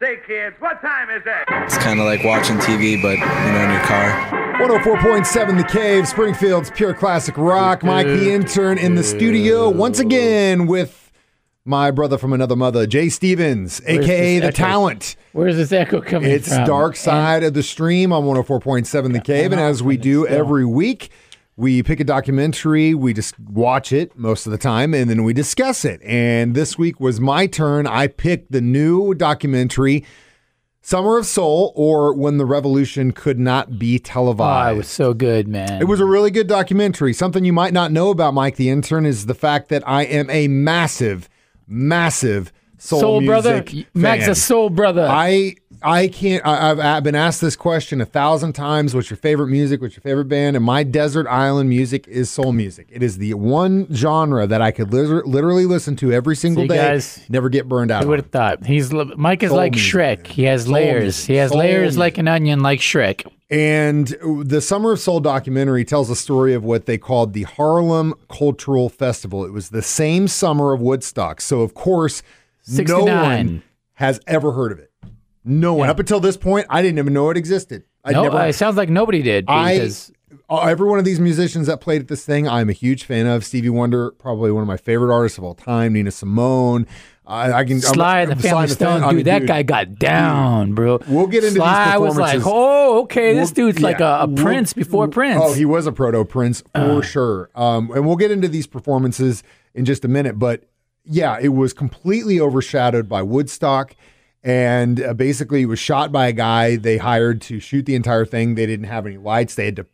Say, kids, what time is it? It's kind of like watching TV, but you know, in your car. 104.7 The Cave, Springfield's pure classic rock. Mike, the intern, in the studio once again with my brother from another mother, Jay Stevens, aka this The echo? Talent. Where's this echo coming It's from? Dark Side of the Stream on 104.7 The Cave. And as we do every week, we pick a documentary, we just watch it most of the time, and then we discuss it. And this week was my turn. I picked the new documentary, Summer of Soul, or When the Revolution Could Not Be Oh, Televised. it was so good, man. It was a really good documentary. Something you might not know about Mike the Intern is the fact that I am a massive, massive soul, soul brother. fan. a soul brother. I I can't. I, I've, I've been asked this question a thousand times. What's your favorite music? What's your favorite band? And my desert island music is soul music. It is the one genre that I could liter- literally listen to every single See, day. guys, never get burned out. Who would have thought? He's li- Mike is Soul like music, Shrek. He has Soul layers. music. He has Soul layers music. like an onion, like Shrek. And the Summer of Soul documentary tells the story of what they called the Harlem Cultural Festival. It was the same summer of Woodstock. So, of course, no one has ever heard of it. No one. Up until this point, I didn't even know it existed. I No, never. uh, it sounds like nobody did. I Because uh, every one of these musicians that played at this thing, I'm a huge fan of. Stevie Wonder, probably one of my favorite artists of all time. Nina Simone. I, I can Sly I'm, and the Family Sly Stone, I dude, mean, that dude, guy got down, bro. We'll get into these Sly was like, oh, okay, this We'll- dude's like yeah, a, a we'll- prince before Prince. Oh, he was a proto prince for sure. Um, and we'll get into these performances in just a minute. But yeah, it was completely overshadowed by Woodstock. And uh, basically, it was shot by a guy they hired to shoot the entire thing. They didn't have any lights. They had to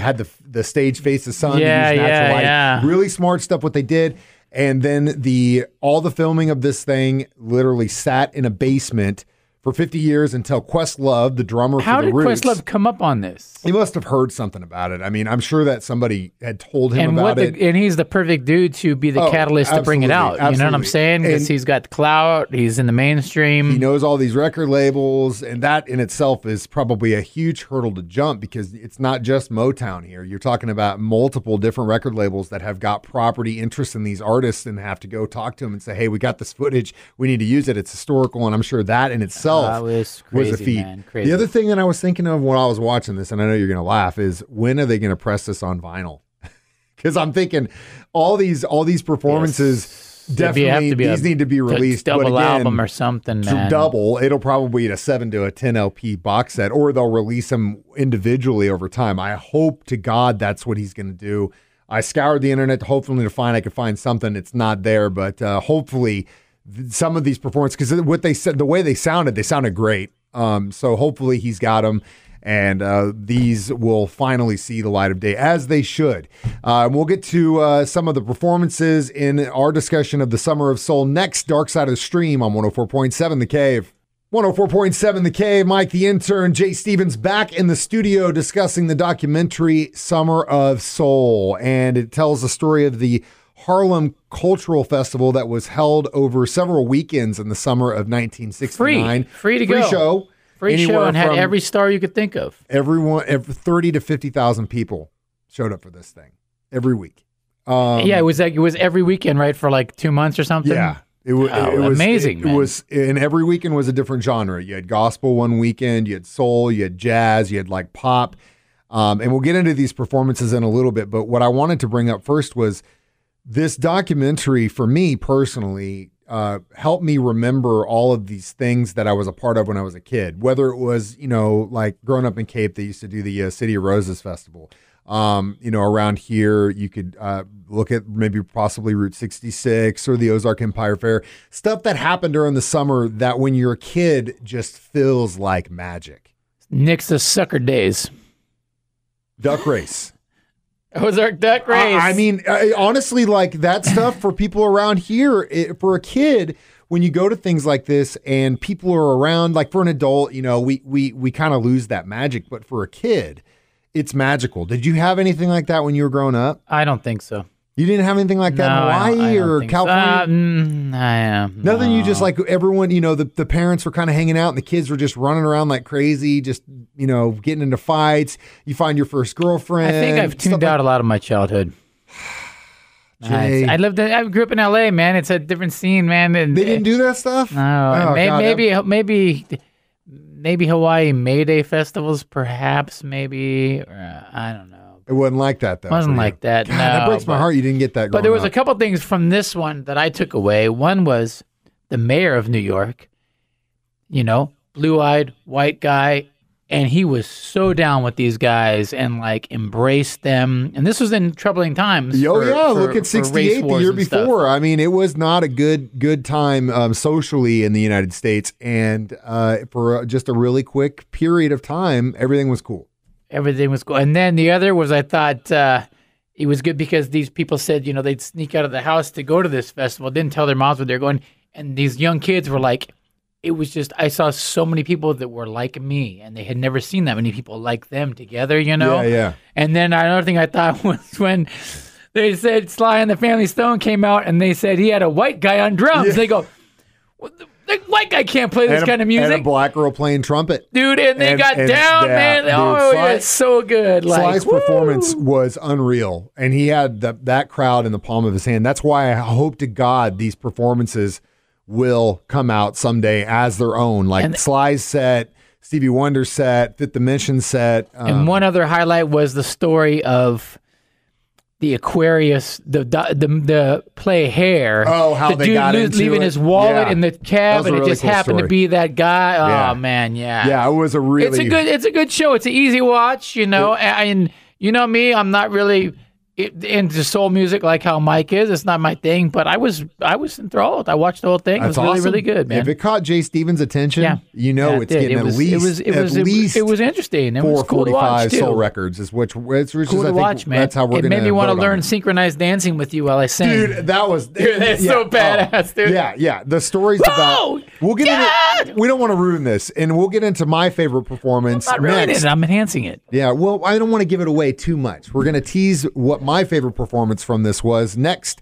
had the the stage face the sun. to Yeah, use yeah, light. yeah. Really smart stuff. What they did. And then the all the filming of this thing literally sat in a basement for 50 years until Questlove, the drummer How for the did Roots, Questlove come up on this? he must have heard something about it. I mean, I'm sure that somebody had told him And about what? it. And he's the perfect dude to be the Oh, catalyst to bring it absolutely, out. You know what I'm saying? Because he's got clout. He's in the mainstream. he knows all these record labels, and that in itself is probably a huge hurdle to jump because it's not just Motown here. You're talking about multiple different record labels that have got property interest in these artists and have to go talk to them and say, "Hey, we got this footage. We need to use it. It's historical." And I'm sure that in itself That was was a crazy, feat. man. Crazy. The other thing that I was thinking of when I was watching this, and I know you're going to laugh, is when are they going to press this on vinyl? Because I'm thinking all these all these performances have definitely to be a these need to be released. double again, album or something, to double, it'll probably be a seven to a ten LP box set, or they'll release them individually over time. I hope to God that's what he's going to do. I scoured the internet, hopefully to find I could find something. It's not there, but uh, hopefully some of these performances, because what they said, the way they sounded, they sounded great. Um, so hopefully he's got them. And uh, these will finally see the light of day as they should. Uh, we'll get to uh, some of the performances in our discussion of the Summer of Soul next. Dark Side of the Stream on 104.7 The Cave. 104.7 The Cave. Mike the intern, Jay Stevens back in the studio discussing the documentary Summer of Soul. And it tells the story of the Harlem Cultural Festival that was held over several weekends in the summer of 1969. Free. Free to go, Free go. show. Free show and had every star you could think of. everyone, every 30 to 50,000 people showed up for this thing every week. Um, yeah, it was like it was every weekend, right, for like two months or something. Yeah. It, wa- Oh, it was amazing, It, man. was, and every weekend was a different genre. You had gospel one weekend, you had soul, you had jazz, you had like pop. Um, and we'll get into these performances in a little bit. But what I wanted to bring up first was this documentary for me personally uh, helped me remember all of these things that I was a part of when I was a kid. Whether it was, you know, like growing up in Cape, they used to do the uh, City of Roses festival. Um, you know, around here, you could uh, look at maybe possibly Route 66 or the Ozark Empire Fair, stuff that happened during the summer that when you're a kid just feels like magic. Nixa sucker days. Duck race. Ozark Duck I- Race. I, mean, I, honestly, like that stuff for people around here, it, for a kid, when you go to things like this and people are around, like for an adult, you know, we we we kind of lose that magic, but for a kid, it's magical. Did you have anything like that when you were growing up? I don't think so. You didn't have anything like that no, in Hawaii or think so. California? Uh, mm, I am. Nothing. You just like everyone. You know, the, the parents were kind of hanging out, and the kids were just running around like crazy, just you know, getting into fights. You find your first girlfriend. I think I've tuned like- out a lot of my childhood. I lived. In, I grew up in L.A. Man, it's a different scene, man. And, They didn't do that stuff. No, Oh, may, God, maybe, maybe, maybe Hawaii May Day festivals, perhaps. Maybe uh, I don't know. It wasn't like that though. Wasn't like that, God, that no, breaks my heart. You didn't get that. But there was a couple things from this one that I took away. One was the mayor of New York, you know, blue-eyed white guy, and he was so down with these guys and like embraced them. And this was in troubling times. Oh yeah, for- look at '68, the year before. I mean, it was not a good good time um, socially in the United States, and uh, for uh, just a really quick period of time, everything was cool. Everything was cool. And then the other was I thought uh, it was good because these people said, you know, they'd sneak out of the house to go to this festival, didn't tell their moms where they're going. And these young kids were like, it was just, I saw so many people that were like me and they had never seen that many people like them together, you know? Yeah, yeah. And then another thing I thought was when they said Sly and the Family Stone came out and they said he had a white guy on drums. They go, well, the, white guy can't play this a, kind of music and a black girl playing trumpet. dude, and they And- got and- down, yeah, man. dude, oh, Sly- it's so good. Like Sly's woo! performance was unreal, and he had the, that crowd in the palm of his hand. That's why I hope to God these performances will come out someday as their own, like And- Sly's set, Stevie Wonder's set, Fifth Dimension set. Um, And one other highlight was the story of the Aquarius, the the the, the play hair. Oh, how the they dude got lo- into leaving it. his wallet Yeah. in the cab, and it really just cool happened story. to be that guy. Oh, yeah. Oh man, yeah, yeah, it was a really. It's a good, it's a good show. It's an easy watch, you know. and, and you know me, I'm not really into soul music like how Mike is. It's not my thing, but I was, I was enthralled. I watched the whole thing. That's it was really, awesome. really good, man. If it caught Jay Stevens' attention, Yeah. you know Yeah, it it's did. getting It at was- least it was, it at was, it, least it was interesting. It was cool to watch 445 too. soul records is which which, which cool is I to think watch, man. that's how we're it made me want to learn synchronized dancing with you while I sing. Dude, that was Dude, that's so oh, badass, dude. Yeah, yeah. The stories about we'll get Dad! into we don't want to ruin this, and we'll get into my favorite performance I'm not next. I'm enhancing it. Yeah, well, I don't want to give it away too much. We're gonna tease what my favorite performance from this was next.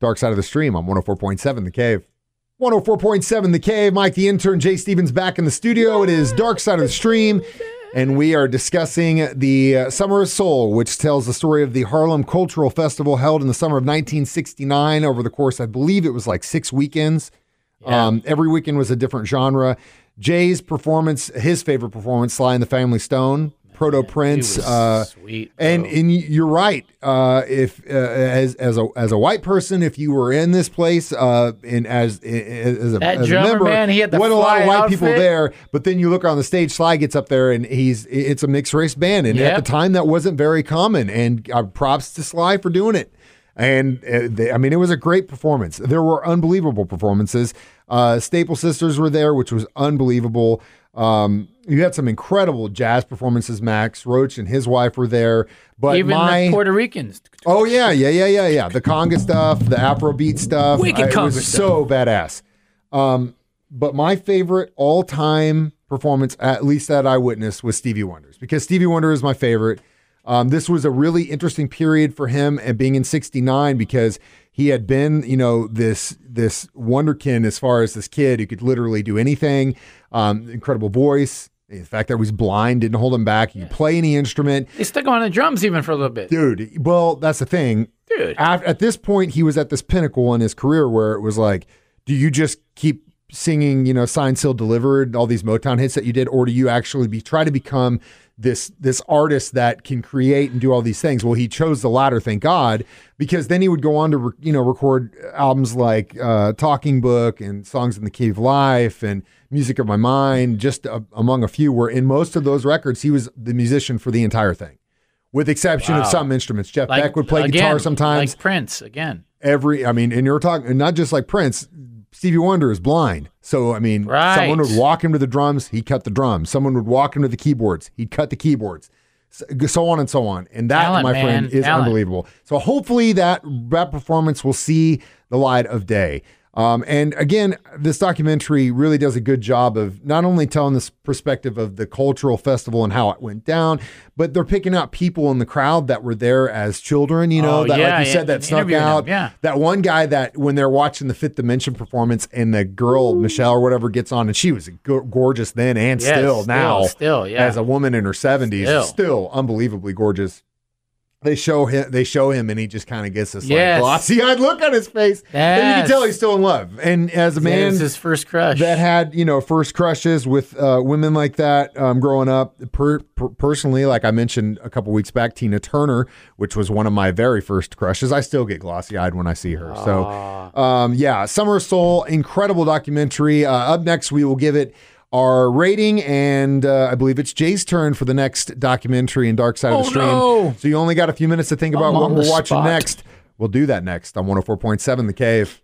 Dark Side of the Stream on 104.7 The Cave. 104.7 The Cave. Mike the intern, Jay Stevens back in the studio. It is Dark Side of the Stream, and we are discussing the uh, Summer of Soul, which tells the story of the Harlem Cultural Festival held in the summer of 1969 over the course, I believe it was like six weekends. Um, every weekend was a different genre. Jay's performance, his favorite performance, Sly and the Family Stone, Proto Prince. Uh, sweet. and bro. and you're right. Uh, if uh, as as a as a white person, if you were in this place, uh, and as as a, That as a member, man, he had the wasn't a lot of white people there. But then you look on the stage, Sly gets up there, and he's it's a mixed race band, and at the time that wasn't very common. And uh, props to Sly for doing it. And uh, they, I mean, it was a great performance. There were unbelievable performances. Uh, Staple Sisters were there, which was unbelievable. Um, you had some incredible jazz performances. Max Roach and his wife were there. But even my the Puerto Ricans. Oh yeah, yeah, yeah, yeah, yeah. The conga stuff, the Afrobeat stuff. Wicked I- it was so badass. Um, but my favorite all-time performance, at least that I witnessed, was Stevie Wonder's because Stevie Wonder is my favorite. Um, this was a really interesting period for him and being in '69 because he had been, you know, this this wonderkin as far as this kid who could literally do anything. Um, incredible voice. The fact that he was blind didn't hold him back. He could play any instrument. He stuck on the drums even for a little bit. Dude, well, that's the thing. Dude. At, at this point, he was at this pinnacle in his career where it was like, do you just keep singing, you know, signed, sealed, delivered, all these Motown hits that you did, or do you actually be try to become this this artist that can create and do all these things? Well, he chose the latter, thank God, because then he would go on to re- you know record albums like uh, Talking Book and Songs in the Key of Life and Music of My Mind, just uh, among a few. Where in most of those records, he was the musician for the entire thing with exception of some instruments. Jeff Like, Beck would play again, guitar sometimes. Like Prince again. Every, I mean, and you're talking not just like Prince. Stevie Wonder is blind, so I mean, Right. someone would walk him to the drums, he'd cut the drums. Someone would walk him to the keyboards, he'd cut the keyboards. So, so on and so on, and that, my man. friend, is unbelievable. So hopefully that that performance will see the light of day. Um, and again, this documentary really does a good job of not only telling this perspective of the cultural festival and how it went down, but they're picking out people in the crowd that were there as children. You know, Oh, that yeah, like you yeah, said, that snuck interviewing them, out. yeah. That one guy that when they're watching the Fifth Dimension performance and the girl Michelle or whatever gets on, and she was go- gorgeous then and Yes, still still, now, still, yeah. as a woman in her seventies, Still. still unbelievably gorgeous. They show him they show him and he just kind of gets this Yes. like glossy eyed look on his face. And you can tell he's still in love. And as a Man, his first crush. that had you know first crushes with uh, women like that um, growing up per, per, personally like i mentioned a couple weeks back tina turner which was one of my very first crushes i still get glossy eyed when i see her. So um, yeah summer soul incredible documentary. Uh, up next we will give it our rating and uh, i believe it's jay's turn for the next documentary in dark side of Oh, the stream no. so you only got a few minutes to think about I'm what we're watching spot. next we'll do that next on 104.7 the cave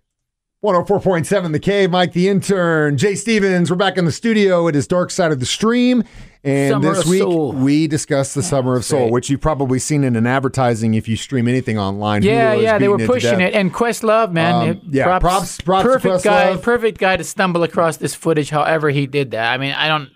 104.7 The Cave, Mike the intern, Jay Stevens. We're back in the studio. It is Dark Side of the Stream. And Summer this week Soul. we discuss the Summer of Soul, which you've probably seen in an advertising if you stream anything online. yeah, Hulu yeah, they were to pushing it. And Questlove, man, Um, it- yeah, props- props to perfect guy, perfect guy to stumble across this footage. However, he did that. I mean, I don't.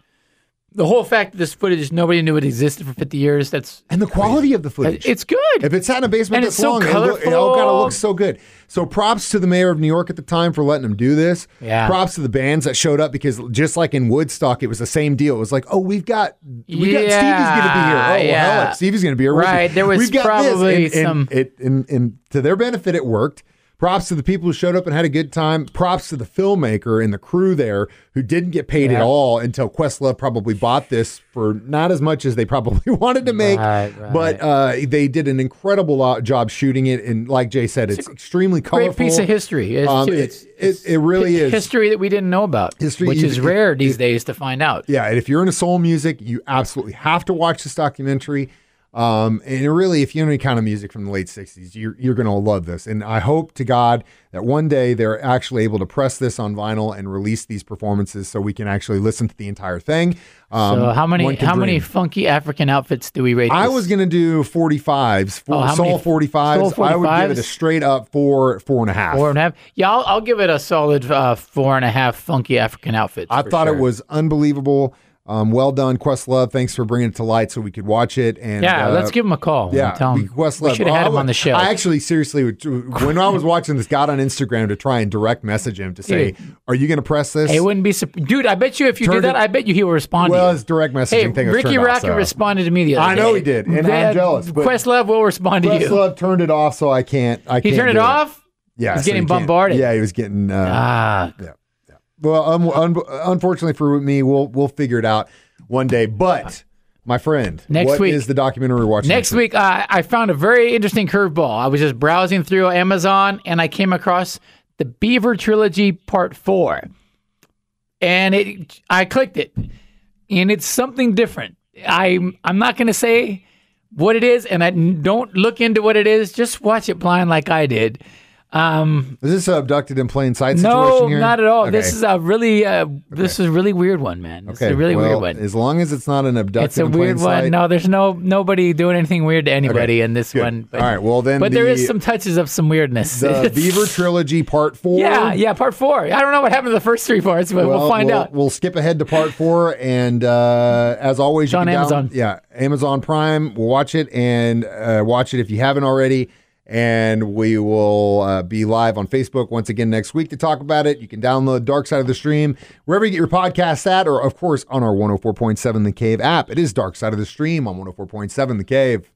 The whole fact that this footage nobody knew it existed for 50 years. That's And the quality of the footage. it's good. If it's sat in a basement And this it's so long, it, look, it all gotta colorful. look so good. So props to the mayor of New York at the time for letting him do this. Yeah. Props to the bands that showed up because just like in Woodstock, it was the same deal. It was like, oh, we've got we got Stevie's gonna be here. Oh, well, Yeah, hell, if Stevie's gonna be here. Right, there was we've got probably this. And, some- and it and, and to their benefit, it worked. Props to the people who showed up and had a good time. Props to the filmmaker and the crew there who didn't get paid at all until Questlove probably bought this for not as much as they probably wanted to make. Right, right. But uh, they did an incredible job shooting it, and like Jay said, it's, extremely colorful. Great piece of history. It's, Um, too. it- It's- it- it really is. history that we didn't know about, History- which you- is rare these days to find out. Yeah, and if you're into soul music, you absolutely have to watch this documentary. Um, and really, if you're into any kind of music from the late '60s, you're you're gonna love this. And I hope to God that one day they're actually able to press this on vinyl and release these performances so we can actually listen to the entire thing. Um, So how many how many funky African outfits do we rate? I this? was gonna do 45s, four, Oh, soul many- 45s. soul I would give it a straight up four, four and a half. four and a half. Yeah, I'll, I'll give it a solid uh, four and a half funky African outfits. I thought sure. it was unbelievable. Um, well done, Questlove. Thanks for bringing it to light so we could watch it. And Yeah, uh, let's give him a call. Yeah, tell him Questlove. we should have had Oh, him on the show. I actually seriously, when I was watching this, got on Instagram to try and direct message him to say, Dude. "Are you going to press this?" it wouldn't be, sup- dude. I bet you if you did that, it- I bet you he will respond. well, to his direct messaging Hey, thing Ricky Rocket so. responded to me the other I know he did, and I'm jealous, but- Questlove will respond to you. Questlove turned it off, so I can't. I He can't turned it do off. Yeah, He's so getting you bombarded. Yeah, he was getting. Uh, Ah, yeah. Well, um, un- unfortunately for me, we'll we'll figure it out one day. But my friend, Next what week. is the documentary we're watching Next week, uh, I found a very interesting curveball. I was just browsing through Amazon and I came across the Beaver Trilogy Part Four, and it I clicked it, and it's something different. I'm I'm not going to say what it is, and I don't look into what it is. Just watch it blind like I did. Um, Is this a abducted in plain sight no, situation here? not at all. Okay. This is a really uh, this is a really weird one, man. This is okay. a really well, weird one. As long as it's not an abducted It's a weird sight. one. No, there's no nobody doing anything weird to anybody Okay, in this good. one. All right, well, then but there the- is some touches of some weirdness. The Beaver Trilogy Part Four. Yeah, yeah, part four. I don't know what happened to the first three parts, but we'll, Well, find we'll, out. We'll skip ahead to part four, and uh, as always, It's you on can down- Amazon. yeah, Amazon Prime. We'll watch it and uh, watch it if you haven't already. And we will uh, be live on Facebook once again next week to talk about it. You can download Dark Side of the Stream wherever you get your podcasts at, or of course on our 104.7 The Cave app. It is Dark Side of the Stream on 104.7 The Cave.